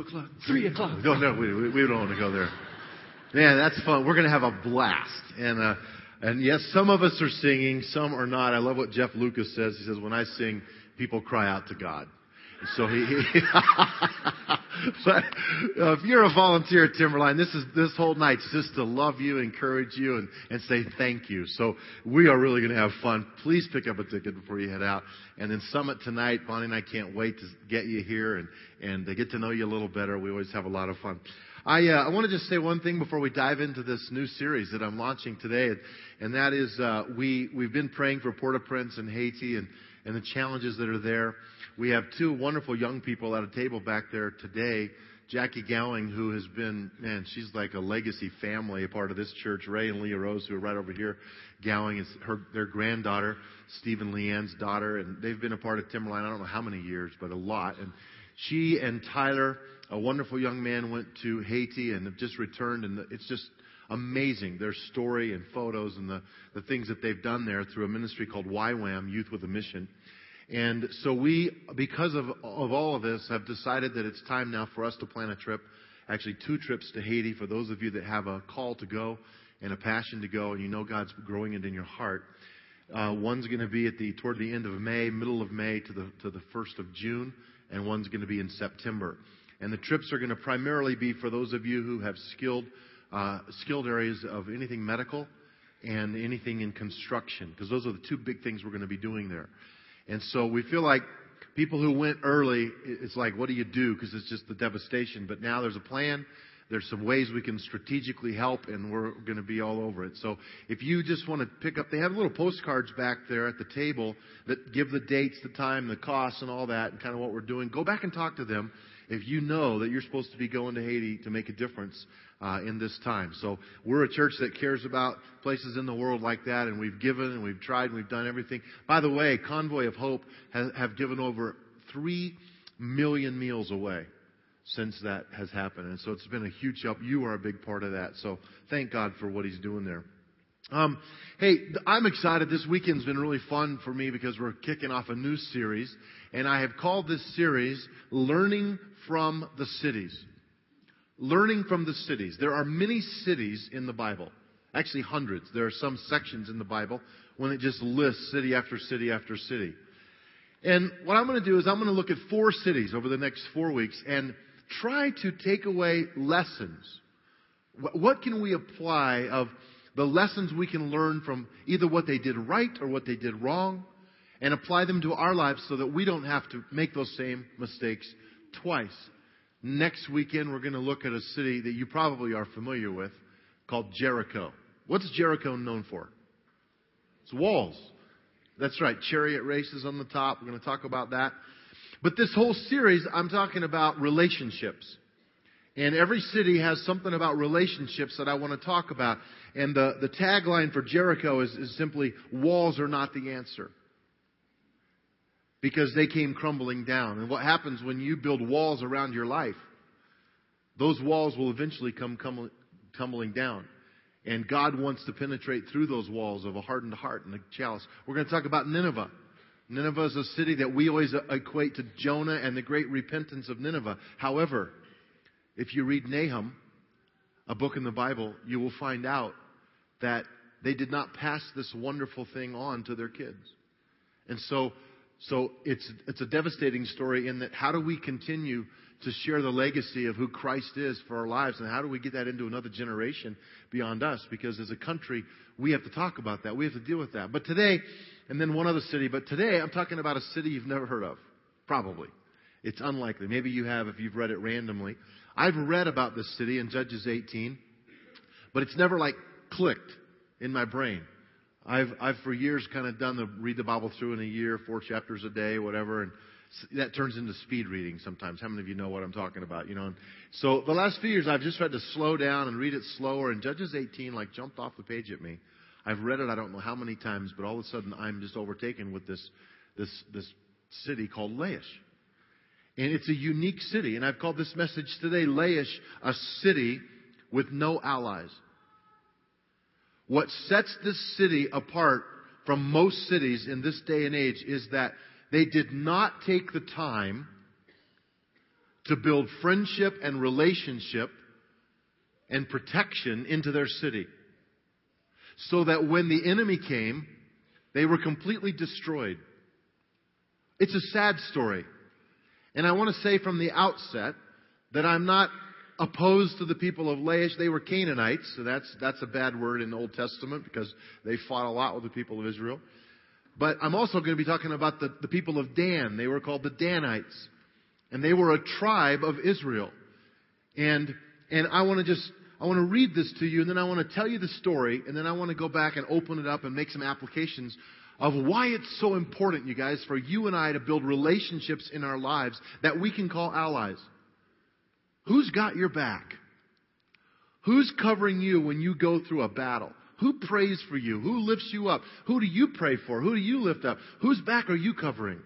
o'clock, three o'clock. No, no, we, we, don't want to go there. Man, that's fun. We're going to have a blast. And, uh, and yes, some of us are singing, some are not. I love what Jeff Lucas says. He says, when I sing, people cry out to God. So he, he but uh, if you're a volunteer at Timberline, this is this whole night's just to love you, encourage you, and and say thank you. So we are really going to have fun. Please pick up a ticket before you head out. And then Summit tonight, Bonnie and I can't wait to get you here and and to get to know you a little better. We always have a lot of fun. I uh, I want to just say one thing before we dive into this new series that I'm launching today, and that is uh, we we've been praying for Port-au-Prince and Haiti and and the challenges that are there. We have two wonderful young people at a table back there today. Jackie Gowing, who has been, man, she's like a legacy family, a part of this church. Ray and Leah Rose, who are right over here. Gowing is her, their granddaughter, Stephen Leanne's daughter, and they've been a part of Timberline, I don't know how many years, but a lot. And she and Tyler, a wonderful young man, went to Haiti and have just returned, and it's just amazing, their story and photos and the, the things that they've done there through a ministry called YWAM, Youth with a Mission. And so we, because of, of all of this, have decided that it's time now for us to plan a trip, actually two trips to Haiti for those of you that have a call to go and a passion to go and you know God's growing it in your heart. Uh, one's going to be at the, toward the end of May, middle of May to the, to the 1st of June, and one's going to be in September. And the trips are going to primarily be for those of you who have skilled, uh, skilled areas of anything medical and anything in construction, because those are the two big things we're going to be doing there. And so we feel like people who went early, it's like, what do you do? Because it's just the devastation. But now there's a plan. There's some ways we can strategically help, and we're going to be all over it. So if you just want to pick up, they have little postcards back there at the table that give the dates, the time, the costs, and all that, and kind of what we're doing. Go back and talk to them if you know that you're supposed to be going to Haiti to make a difference uh, in this time. So we're a church that cares about places in the world like that, and we've given and we've tried and we've done everything. By the way, Convoy of Hope has, have given over three million meals away since that has happened, and so it's been a huge help. You are a big part of that, so thank God for what He's doing there. Um, hey, I'm excited. This weekend's been really fun for me because we're kicking off a new series, and I have called this series "Learning from the Cities." learning from the cities. There are many cities in the Bible. Actually, hundreds. There are some sections in the Bible when it just lists city after city after city. And what I'm going to do is I'm going to look at four cities over the next four weeks and try to take away lessons. What can we apply of the lessons we can learn from either what they did right or what they did wrong and apply them to our lives so that we don't have to make those same mistakes twice. Next weekend, we're going to look at a city that you probably are familiar with called Jericho. What's Jericho known for? It's walls. That's right. Chariot races on the top. We're going to talk about that. But this whole series, I'm talking about relationships. And every city has something about relationships that I want to talk about. And the, the tagline for Jericho is, is simply, walls are not the answer because they came crumbling down. And what happens when you build walls around your life? Those walls will eventually come tumbling down. And God wants to penetrate through those walls of a hardened heart and a chalice. We're going to talk about Nineveh. Nineveh is a city that we always equate to Jonah and the great repentance of Nineveh. However, if you read Nahum, a book in the Bible, you will find out that they did not pass this wonderful thing on to their kids. And so it's, it's a devastating story in that how do we continue to share the legacy of who Christ is for our lives and how do we get that into another generation beyond us? Because as a country, we have to talk about that. We have to deal with that. But today, and then one other city, but today I'm talking about a city you've never heard of. Probably. It's unlikely. Maybe you have if you've read it randomly. I've read about this city in Judges 18, but it's never like clicked in my brain. I've, I've for years kind of done the read the Bible through in a year, four chapters a day, whatever, and that turns into speed reading sometimes. How many of you know what I'm talking about? You know, and so the last few years I've just tried to slow down and read it slower. And Judges 18 like jumped off the page at me. I've read it I don't know how many times, but all of a sudden I'm just overtaken with this this this city called Laish. And it's a unique city. And I've called this message today, Laish, a city with no allies. What sets this city apart from most cities in this day and age is that they did not take the time to build friendship and relationship and protection into their city. So that when the enemy came, they were completely destroyed. It's a sad story. And I want to say from the outset that I'm not opposed to the people of Laish. They were Canaanites, so that's, that's a bad word in the Old Testament because they fought a lot with the people of Israel. But I'm also going to be talking about the, the people of Dan. They were called the Danites. And they were a tribe of Israel. And, and I want to just, I want to read this to you and then I want to tell you the story and then I want to go back and open it up and make some applications of why it's so important, you guys, for you and I to build relationships in our lives that we can call allies. Who's got your back? Who's covering you when you go through a battle? Who prays for you? Who lifts you up? Who do you pray for? Who do you lift up? Whose back are you covering?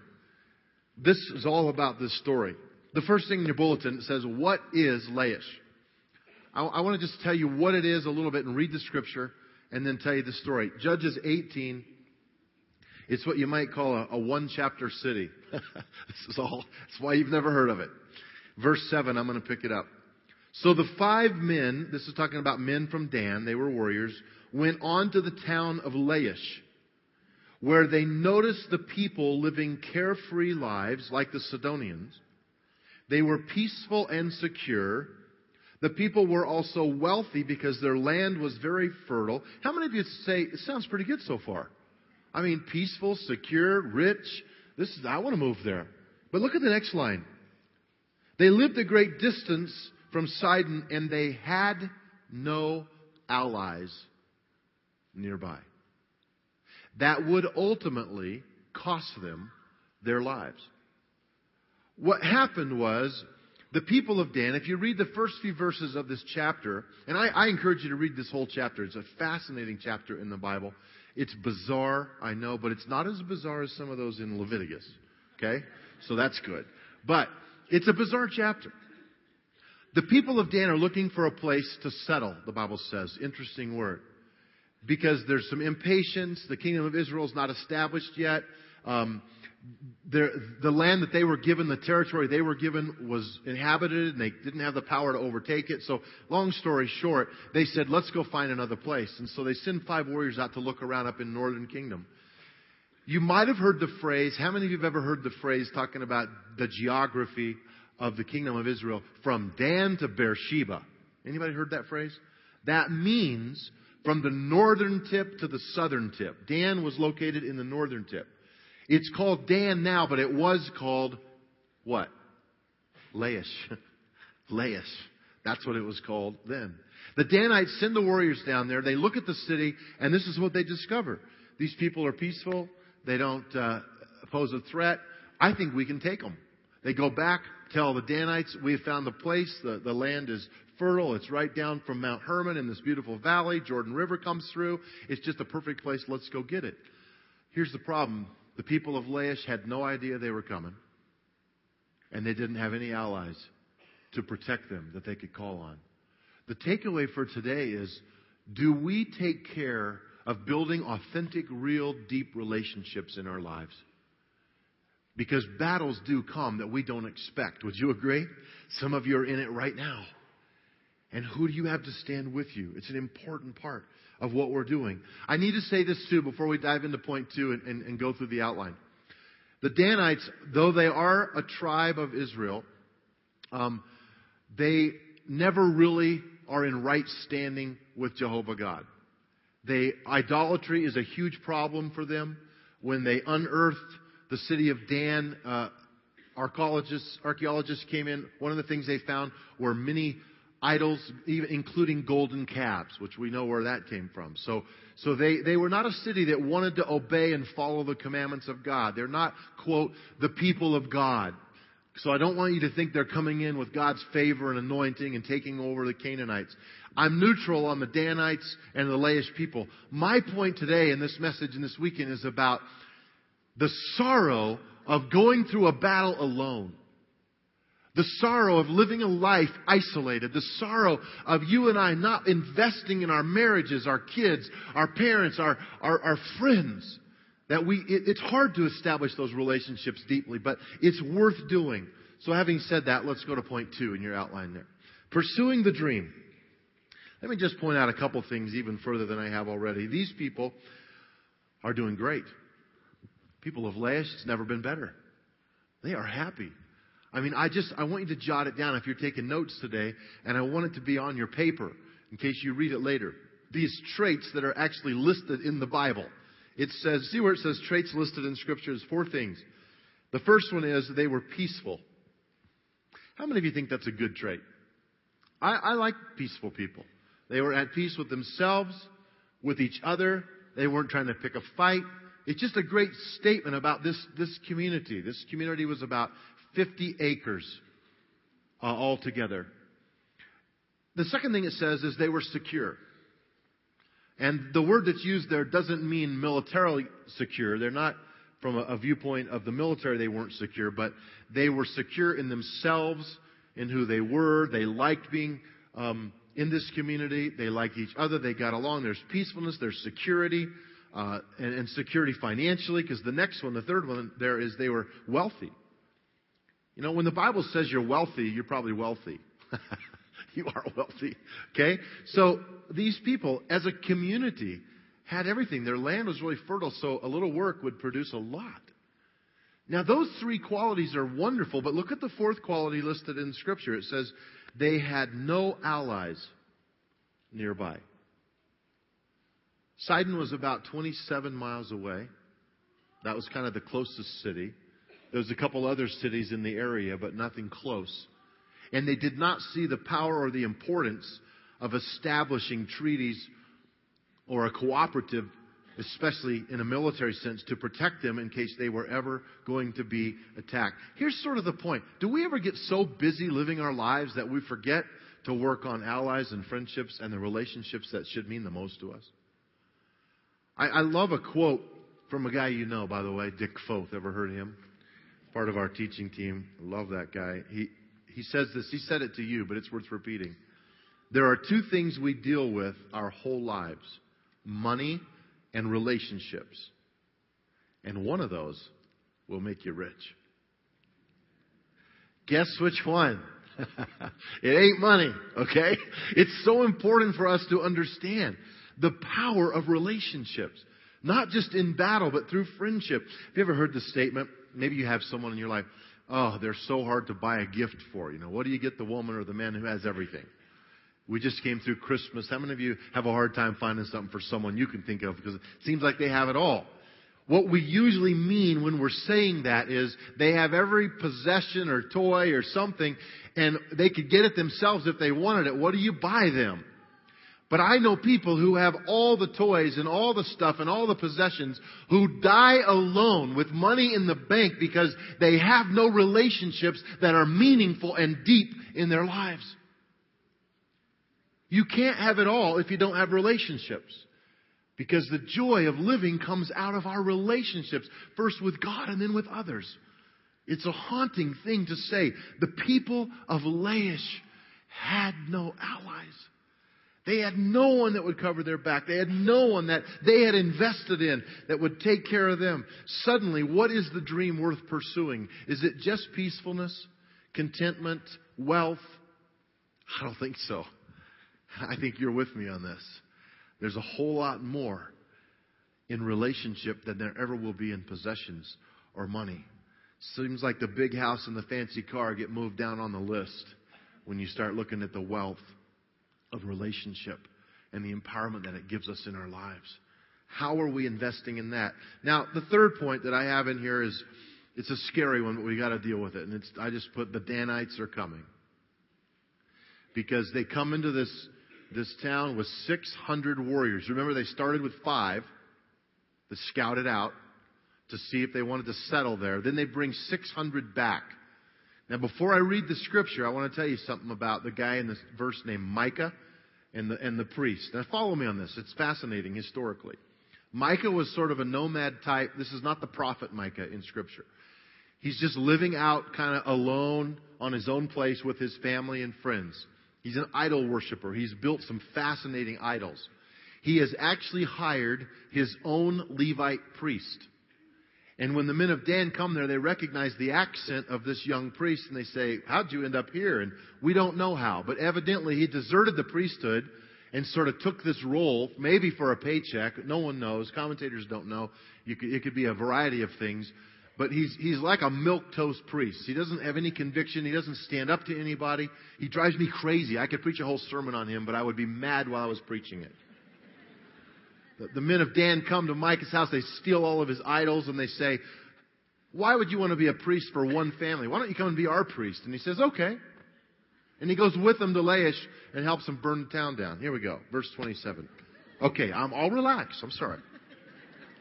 This is all about this story. The first thing in your bulletin says, What is Laish? I, I want to just tell you what it is a little bit and read the scripture and then tell you the story. Judges 18 it's what you might call a, a one chapter city. this is all, that's why you've never heard of it. Verse 7, I'm going to pick it up. So the five men, this is talking about men from Dan, they were warriors, went on to the town of Laish, where they noticed the people living carefree lives like the Sidonians. They were peaceful and secure. The people were also wealthy because their land was very fertile. How many of you say, it sounds pretty good so far? I mean, peaceful, secure, rich. This is, I want to move there. But look at the next line. They lived a great distance from Sidon and they had no allies nearby. That would ultimately cost them their lives. What happened was the people of Dan, if you read the first few verses of this chapter, and I, I encourage you to read this whole chapter, it's a fascinating chapter in the Bible. It's bizarre, I know, but it's not as bizarre as some of those in Leviticus. Okay? So that's good. But it's a bizarre chapter. The people of Dan are looking for a place to settle, the Bible says. Interesting word. Because there's some impatience. The kingdom of Israel is not established yet. Um, the land that they were given, the territory they were given was inhabited and they didn't have the power to overtake it. So long story short, they said, let's go find another place. And so they send five warriors out to look around up in northern kingdom. You might have heard the phrase, how many of you have ever heard the phrase talking about the geography of the kingdom of Israel from Dan to Beersheba? Anybody heard that phrase? That means from the northern tip to the southern tip. Dan was located in the northern tip. It's called Dan now, but it was called what? Laish. Laish. That's what it was called then. The Danites send the warriors down there. They look at the city, and this is what they discover. These people are peaceful. They don't uh, pose a threat. I think we can take them. They go back, tell the Danites, we have found the place. The, the land is fertile. It's right down from Mount Hermon in this beautiful valley. Jordan River comes through. It's just a perfect place. Let's go get it. Here's the problem. The people of Laish had no idea they were coming, and they didn't have any allies to protect them that they could call on. The takeaway for today is do we take care of building authentic, real, deep relationships in our lives? Because battles do come that we don't expect. Would you agree? Some of you are in it right now. And who do you have to stand with you? It's an important part of what we're doing. I need to say this too before we dive into point two and, and, and go through the outline. The Danites, though they are a tribe of Israel, um, they never really are in right standing with Jehovah God. They, idolatry is a huge problem for them. When they unearthed the city of Dan, uh, archaeologists, archaeologists came in. One of the things they found were many idols, even including golden calves, which we know where that came from. So, so they, they were not a city that wanted to obey and follow the commandments of God. They're not, quote, the people of God. So I don't want you to think they're coming in with God's favor and anointing and taking over the Canaanites. I'm neutral on the Danites and the Laish people. My point today in this message and this weekend is about the sorrow of going through a battle alone. The sorrow of living a life isolated. The sorrow of you and I not investing in our marriages, our kids, our parents, our, our, our friends. That we, it, it's hard to establish those relationships deeply, but it's worth doing. So having said that, let's go to point two in your outline there. Pursuing the dream. Let me just point out a couple things even further than I have already. These people are doing great. People of Laish, it's never been better. They are happy. I mean, I just, I want you to jot it down if you're taking notes today, and I want it to be on your paper in case you read it later. These traits that are actually listed in the Bible. It says, see where it says traits listed in Scripture? There's four things. The first one is they were peaceful. How many of you think that's a good trait? I, I like peaceful people. They were at peace with themselves, with each other. They weren't trying to pick a fight. It's just a great statement about this, this community. This community was about 50 acres uh, altogether. The second thing it says is they were secure. And the word that's used there doesn't mean militarily secure. They're not from a, viewpoint of the military, they weren't secure, but they were secure in themselves, in who they were. They liked being um, in this community. They liked each other. They got along. There's peacefulness. There's security. Uh, and, and security financially, because the next one, the third one there is they were wealthy. You know, when the Bible says you're wealthy, you're probably wealthy. you are wealthy. Okay? So these people, as a community, had everything. Their land was really fertile, so a little work would produce a lot. Now, those three qualities are wonderful, but look at the fourth quality listed in Scripture. It says they had no allies nearby. Sidon was about 27 miles away. That was kind of the closest city. There was a couple other cities in the area, but nothing close. And they did not see the power or the importance of establishing treaties or a cooperative, especially in a military sense, to protect them in case they were ever going to be attacked. Here's sort of the point. Do we ever get so busy living our lives that we forget to work on allies and friendships and the relationships that should mean the most to us? I, I love a quote from a guy you know, by the way, Dick Foth. Ever heard of him? Part of our teaching team. Love that guy. He, he says this. He said it to you, but it's worth repeating. There are two things we deal with our whole lives money and relationships. And one of those will make you rich. Guess which one? it ain't money, okay? It's so important for us to understand the power of relationships. Not just in battle, but through friendship. Have you ever heard the statement? Maybe you have someone in your life, oh, they're so hard to buy a gift for. You know, what do you get the woman or the man who has everything? We just came through Christmas. How many of you have a hard time finding something for someone you can think of because it seems like they have it all? What we usually mean when we're saying that is they have every possession or toy or something and they could get it themselves if they wanted it. What do you buy them? But I know people who have all the toys and all the stuff and all the possessions who die alone with money in the bank because they have no relationships that are meaningful and deep in their lives. You can't have it all if you don't have relationships. Because the joy of living comes out of our relationships, first with God and then with others. It's a haunting thing to say. The people of Laish had no allies. They had no one that would cover their back. They had no one that they had invested in that would take care of them. Suddenly, what is the dream worth pursuing? Is it just peacefulness, contentment, wealth? I don't think so. I think you're with me on this. There's a whole lot more in relationship than there ever will be in possessions or money. Seems like the big house and the fancy car get moved down on the list when you start looking at the wealth of relationship and the empowerment that it gives us in our lives. How are we investing in that? Now, the third point that I have in here is it's a scary one, but we got to deal with it. And it's, I just put the Danites are coming because they come into this this town with 600 warriors. Remember, they started with five that scouted out to see if they wanted to settle there. Then they bring 600 back. Now, before I read the scripture, I want to tell you something about the guy in this verse named Micah and the, and the priest. Now, follow me on this. It's fascinating historically. Micah was sort of a nomad type. This is not the prophet Micah in scripture. He's just living out kind of alone on his own place with his family and friends. He's an idol worshiper. He's built some fascinating idols. He has actually hired his own Levite priest. And when the men of Dan come there, they recognize the accent of this young priest and they say, How'd you end up here? And we don't know how. But evidently he deserted the priesthood and sort of took this role, maybe for a paycheck. No one knows. Commentators don't know. Could, it could be a variety of things. But he's, he's like a milk toast priest. He doesn't have any conviction. He doesn't stand up to anybody. He drives me crazy. I could preach a whole sermon on him, but I would be mad while I was preaching it. The, men of Dan come to Micah's house. They steal all of his idols and they say, why would you want to be a priest for one family? Why don't you come and be our priest? And he says, okay. And he goes with them to Laish and helps them burn the town down. Here we go. Verse 27. Okay, I'm all relaxed. I'm sorry.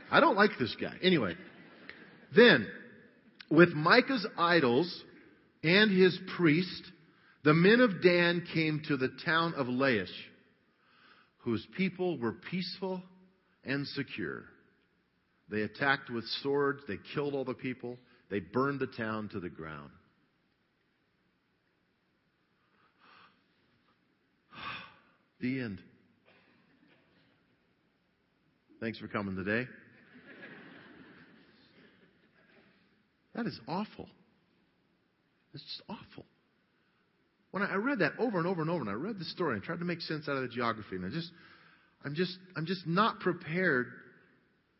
I don't like this guy. Anyway. Then, with Micah's idols and his priest, the men of Dan came to the town of Laish, whose people were peaceful and secure. They attacked with swords, they killed all the people, they burned the town to the ground. The end. Thanks for coming today. That is awful. It's just awful. When I read that over and over and over, and I read the story and tried to make sense out of the geography, and I just, I'm just, I'm just not prepared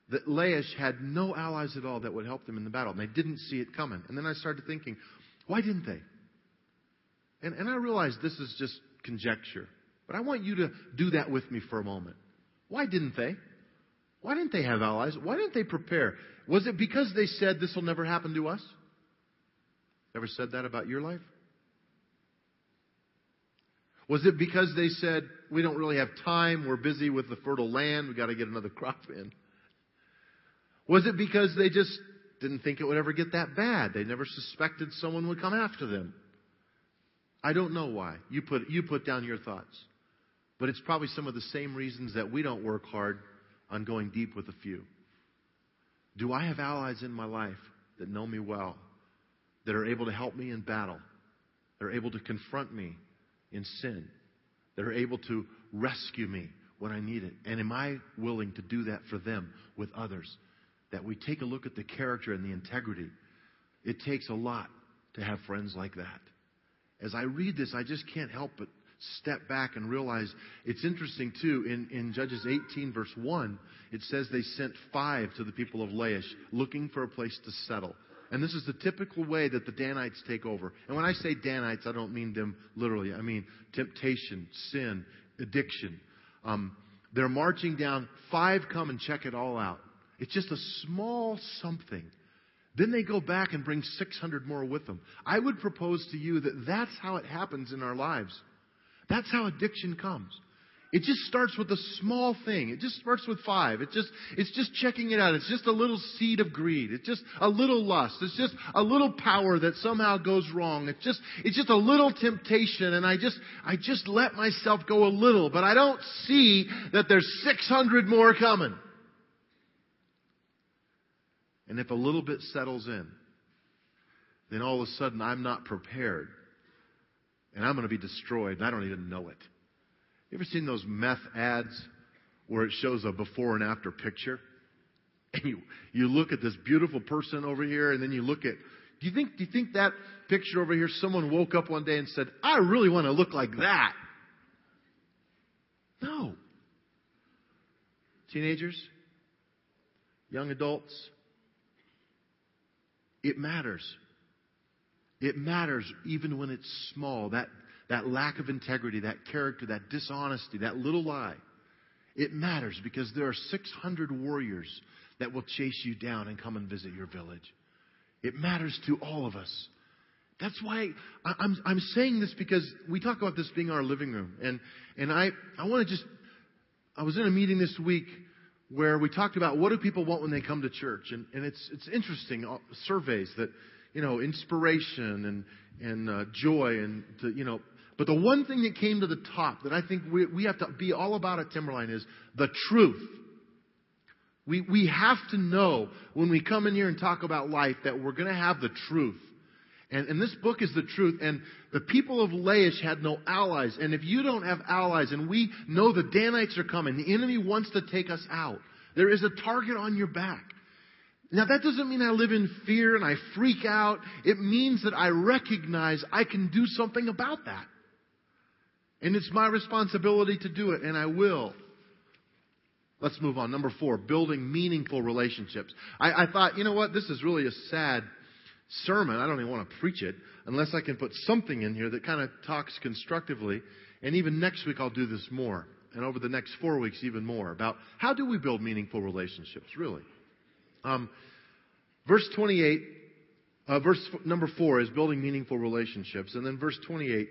that Laish had no allies at all that would help them in the battle, and they didn't see it coming. And then I started thinking, why didn't they? And, and I realized this is just conjecture, but I want you to do that with me for a moment. Why didn't they? Why didn't they have allies? Why didn't they prepare? Was it because they said this will never happen to us? Ever said that about your life? Was it because they said, we don't really have time, we're busy with the fertile land, We've got to get another crop in? Was it because they just didn't think it would ever get that bad? They never suspected someone would come after them. I don't know why. You put, you put down your thoughts. But it's probably some of the same reasons that we don't work hard on going deep with a few. Do I have allies in my life that know me well, that are able to help me in battle, that are able to confront me in sin, that are able to rescue me when I need it? And am I willing to do that for them with others? That we take a look at the character and the integrity. It takes a lot to have friends like that. As I read this, I just can't help but step back and realize it's interesting too. In, in Judges 18 verse 1, it says they sent five to the people of Laish looking for a place to settle. And this is the typical way that the Danites take over. And when I say Danites, I don't mean them literally. I mean temptation, sin, addiction. Um, they're marching down. Five come and check it all out. It's just a small something. Then they go back and bring 600 more with them. I would propose to you that that's how it happens in our lives. That's how addiction comes. It just starts with a small thing. It just starts with five. It just, it's just checking it out. It's just a little seed of greed. It's just a little lust. It's just a little power that somehow goes wrong. It's just, it's just a little temptation and I just, I just let myself go a little, but I don't see that there's 600 more coming. And if a little bit settles in, then all of a sudden I'm not prepared and I'm going to be destroyed, and I don't even know it. You ever seen those meth ads where it shows a before and after picture? And you, you look at this beautiful person over here, and then you look at, do you think, do you think that picture over here, someone woke up one day and said, I really want to look like that? No. Teenagers, young adults, it matters. It matters even when it's small. That, that lack of integrity, that character, that dishonesty, that little lie. It matters because there are 600 warriors that will chase you down and come and visit your village. It matters to all of us. That's why I'm, I'm saying this because we talk about this being our living room. And, and I, I want to just, I was in a meeting this week where we talked about what do people want when they come to church. And, and it's, it's interesting, uh, surveys that you know, inspiration and, and uh, joy and, to, you know, but the one thing that came to the top that I think we, we have to be all about at Timberline is the truth. We, we have to know when we come in here and talk about life that we're going to have the truth. And, and this book is the truth. And the people of Laish had no allies. And if you don't have allies, and we know the Danites are coming, the enemy wants to take us out. There is a target on your back. Now that doesn't mean I live in fear and I freak out. It means that I recognize I can do something about that. And it's my responsibility to do it, and I will. Let's move on. Number four, building meaningful relationships. I, I, thought, you know what, this is really a sad sermon. I don't even want to preach it unless I can put something in here that kind of talks constructively. And even next week, I'll do this more. And over the next four weeks, even more about how do we build meaningful relationships, really. Um, verse 28, uh, verse number four is building meaningful relationships. And then verse 28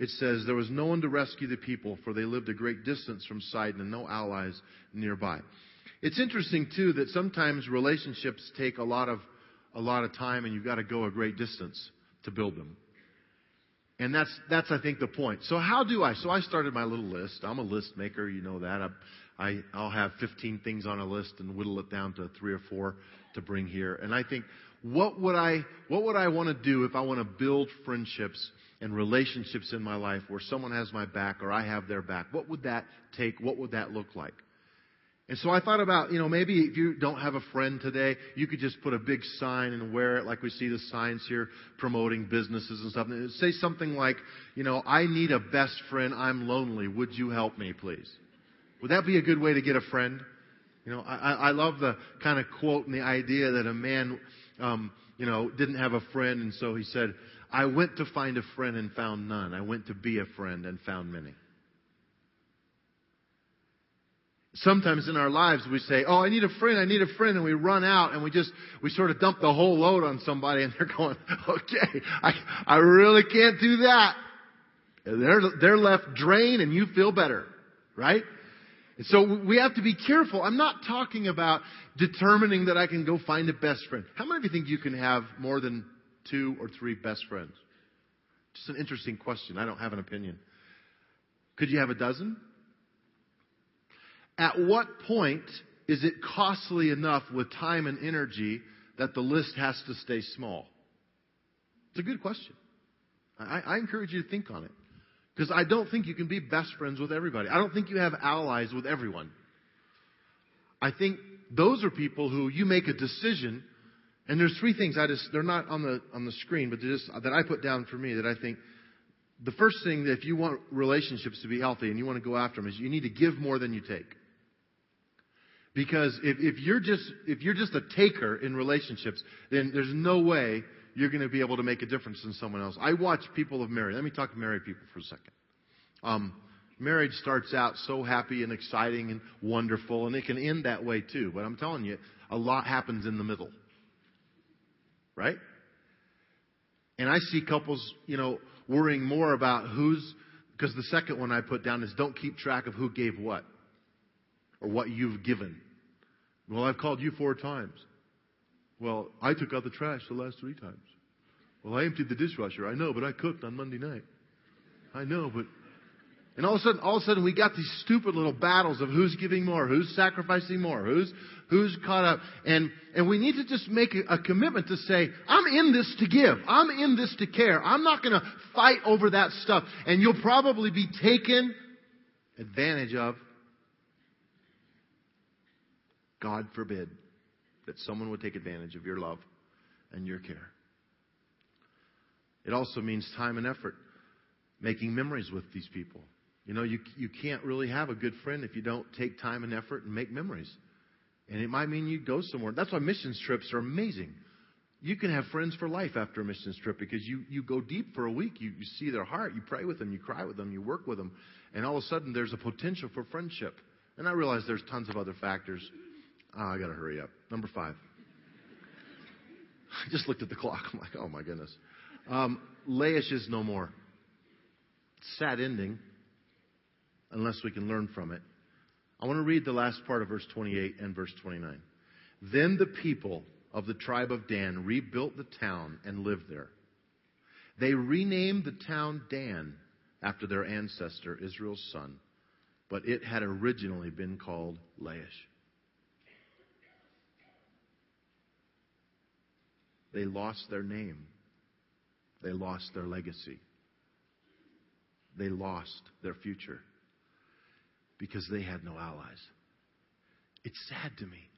it says, There was no one to rescue the people, for they lived a great distance from Sidon and no allies nearby. It's interesting, too, that sometimes relationships take a lot of, a lot of time and you've got to go a great distance to build them. And that's, that's, I think, the point. So how do I? So I started my little list. I'm a list maker, you know that. I, I, I'll have 15 things on a list and whittle it down to three or four to bring here. And I think, what would I, what would I want to do if I want to build friendships and relationships in my life where someone has my back or I have their back. What would that take? What would that look like? And so I thought about, you know, maybe if you don't have a friend today, you could just put a big sign and wear it like we see the signs here promoting businesses and stuff. And say something like, you know, I need a best friend. I'm lonely. Would you help me, please? Would that be a good way to get a friend? You know, I, I love the kind of quote and the idea that a man, um, you know, didn't have a friend and so he said, I went to find a friend and found none. I went to be a friend and found many. Sometimes in our lives we say, Oh, I need a friend, I need a friend, and we run out and we just, we sort of dump the whole load on somebody and they're going, Okay, I, I really can't do that. And they're, they're left drained and you feel better, right? And so we have to be careful. I'm not talking about determining that I can go find a best friend. How many of you think you can have more than two or three best friends? Just an interesting question. I don't have an opinion. Could you have a dozen? At what point is it costly enough with time and energy that the list has to stay small? It's a good question. I, I encourage you to think on it. Because I don't think you can be best friends with everybody. I don't think you have allies with everyone. I think those are people who you make a decision and there's three things I just, they're not on the, on the screen, but just, that I put down for me that I think the first thing that if you want relationships to be healthy and you want to go after them is you need to give more than you take. Because if, if you're just, if you're just a taker in relationships, then there's no way you're going to be able to make a difference in someone else. I watch people of marriage. Let me talk to married people for a second. Um, marriage starts out so happy and exciting and wonderful, and it can end that way too. But I'm telling you, a lot happens in the middle right? And I see couples, you know, worrying more about who's, because the second one I put down is don't keep track of who gave what or what you've given. Well, I've called you four times. Well, I took out the trash the last three times. Well, I emptied the dishwasher. I know, but I cooked on Monday night. I know, but and all of a sudden, all of a sudden, we got these stupid little battles of who's giving more, who's sacrificing more, who's who's caught up, and and we need to just make a, a commitment to say, I'm in this to give, I'm in this to care. I'm not going to fight over that stuff, and you'll probably be taken advantage of. God forbid that someone would take advantage of your love and your care. It also means time and effort, making memories with these people. You know, you, you can't really have a good friend if you don't take time and effort and make memories. And it might mean you go somewhere. That's why missions trips are amazing. You can have friends for life after a missions trip because you, you go deep for a week. You, you see their heart. You pray with them. You cry with them. You work with them. And all of a sudden, there's a potential for friendship. And I realize there's tons of other factors. Oh, I got to hurry up. Number five. I just looked at the clock. I'm like, oh my goodness. Um, Laish is no more. Sad ending unless we can learn from it. I want to read the last part of verse 28 and verse 29. Then the people of the tribe of Dan rebuilt the town and lived there. They renamed the town Dan after their ancestor, Israel's son, but it had originally been called Laish. They lost their name. They lost their legacy. They lost their future because they had no allies. It's sad to me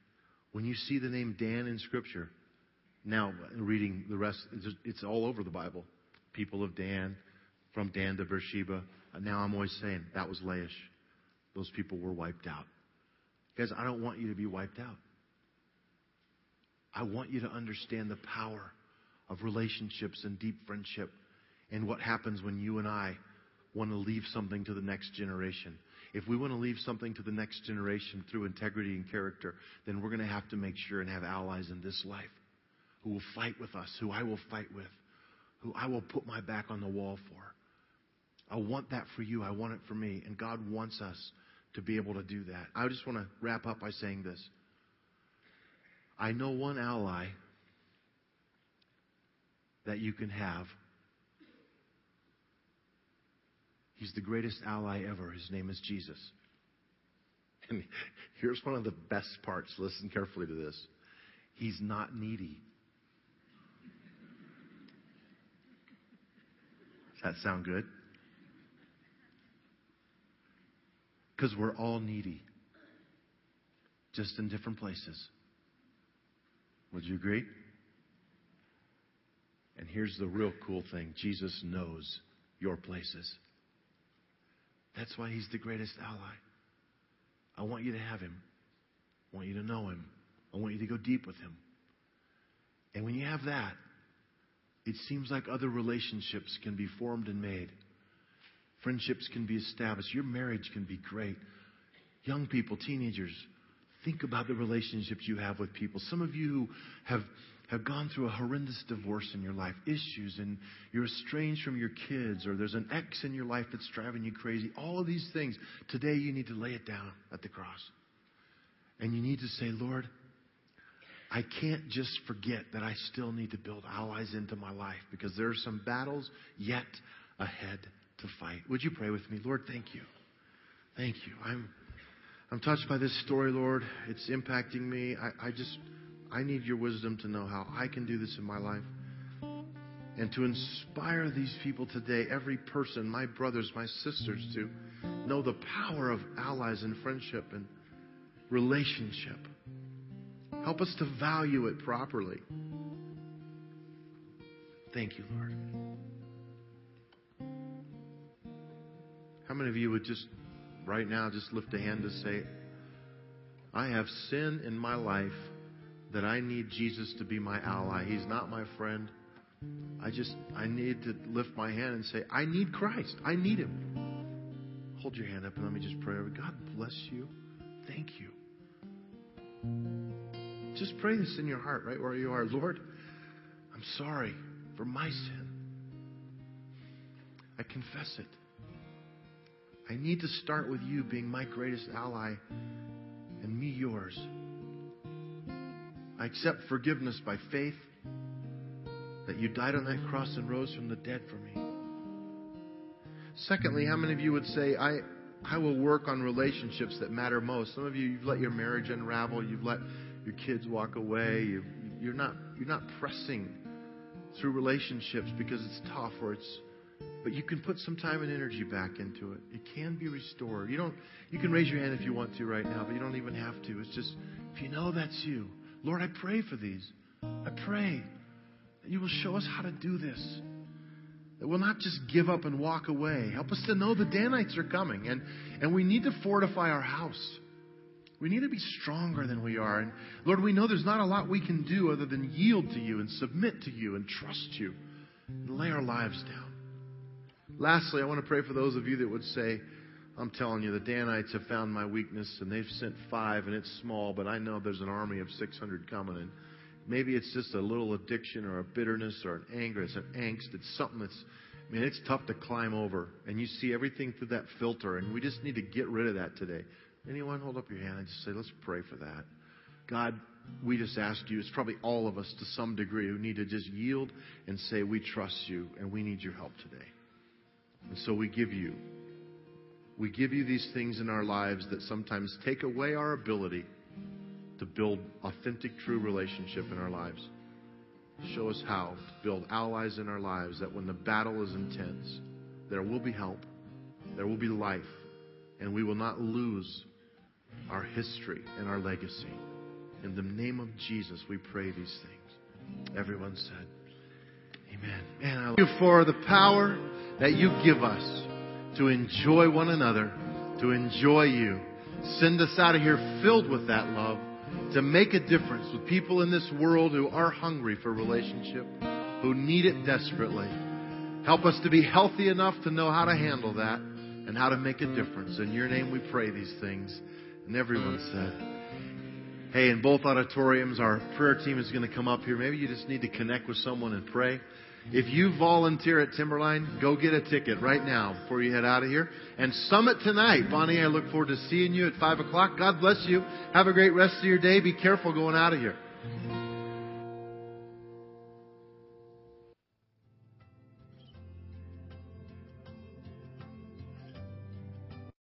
When you see the name Dan in Scripture, now reading the rest, it's all over the Bible. People of Dan, from Dan to Beersheba. Uh, now I'm always saying that was Laish. Those people were wiped out. Guys, I don't want you to be wiped out. I want you to understand the power of relationships and deep friendship and what happens when you and I want to leave something to the next generation. If we want to leave something to the next generation through integrity and character, then we're going to have to make sure and have allies in this life who will fight with us, who I will fight with, who I will put my back on the wall for. I want that for you. I want it for me. And God wants us to be able to do that. I just want to wrap up by saying this. I know one ally that you can have. He's the greatest ally ever. His name is Jesus. And here's one of the best parts. Listen carefully to this. He's not needy. Does that sound good? Because we're all needy, just in different places. Would you agree? And here's the real cool thing Jesus knows your places. That's why he's the greatest ally. I want you to have him. I want you to know him. I want you to go deep with him. And when you have that, it seems like other relationships can be formed and made. Friendships can be established. Your marriage can be great. Young people, teenagers, think about the relationships you have with people. Some of you have, have gone through a horrendous divorce in your life, issues, and you're estranged from your kids, or there's an ex in your life that's driving you crazy. All of these things. Today, you need to lay it down at the cross. And you need to say, Lord, I can't just forget that I still need to build allies into my life because there are some battles yet ahead to fight. Would you pray with me? Lord, thank you. Thank you. I'm, I'm touched by this story, Lord. It's impacting me. I, I just, I need your wisdom to know how I can do this in my life. And to inspire these people today, every person, my brothers, my sisters, to know the power of allies and friendship and relationship. Help us to value it properly. Thank you, Lord. How many of you would just right now just lift a hand to say, I have sin in my life that I need Jesus to be my ally. He's not my friend. I just, I need to lift my hand and say, I need Christ. I need Him. Hold your hand up and let me just pray. over. God bless you. Thank you. Just pray this in your heart, right where you are. Lord, I'm sorry for my sin. I confess it. I need to start with you being my greatest ally and me yours. I accept forgiveness by faith that you died on that cross and rose from the dead for me. Secondly, how many of you would say, I, I will work on relationships that matter most? Some of you, you've let your marriage unravel. You've let your kids walk away. You, you're, not, you're not pressing through relationships because it's tough or it's but you can put some time and energy back into it. It can be restored. You don't you can raise your hand if you want to right now, but you don't even have to. It's just if you know that's you. Lord, I pray for these. I pray that you will show us how to do this. That we'll not just give up and walk away. Help us to know the Danites are coming. And, and we need to fortify our house. We need to be stronger than we are. And Lord, we know there's not a lot we can do other than yield to you and submit to you and trust you and lay our lives down. Lastly, I want to pray for those of you that would say, I'm telling you, the Danites have found my weakness and they've sent five and it's small, but I know there's an army of 600 coming. And maybe it's just a little addiction or a bitterness or an anger. It's an angst. It's something that's, I mean, it's tough to climb over. And you see everything through that filter. And we just need to get rid of that today. Anyone hold up your hand and just say, let's pray for that. God, we just ask you, it's probably all of us to some degree who need to just yield and say, we trust you and we need your help today. And so we give you. We give you these things in our lives that sometimes take away our ability to build authentic, true relationship in our lives. Show us how to build allies in our lives that when the battle is intense, there will be help, there will be life, and we will not lose our history and our legacy. In the name of Jesus, we pray these things. Everyone said, Amen. Man, I love you for the power that you give us to enjoy one another, to enjoy you. Send us out of here filled with that love to make a difference with people in this world who are hungry for relationship, who need it desperately. Help us to be healthy enough to know how to handle that and how to make a difference. In your name we pray these things. And everyone said, Hey, in both auditoriums, our prayer team is going to come up here. Maybe you just need to connect with someone and pray. If you volunteer at Timberline, go get a ticket right now before you head out of here. And Summit tonight. Bonnie, I look forward to seeing you at 5 o'clock. God bless you. Have a great rest of your day. Be careful going out of here.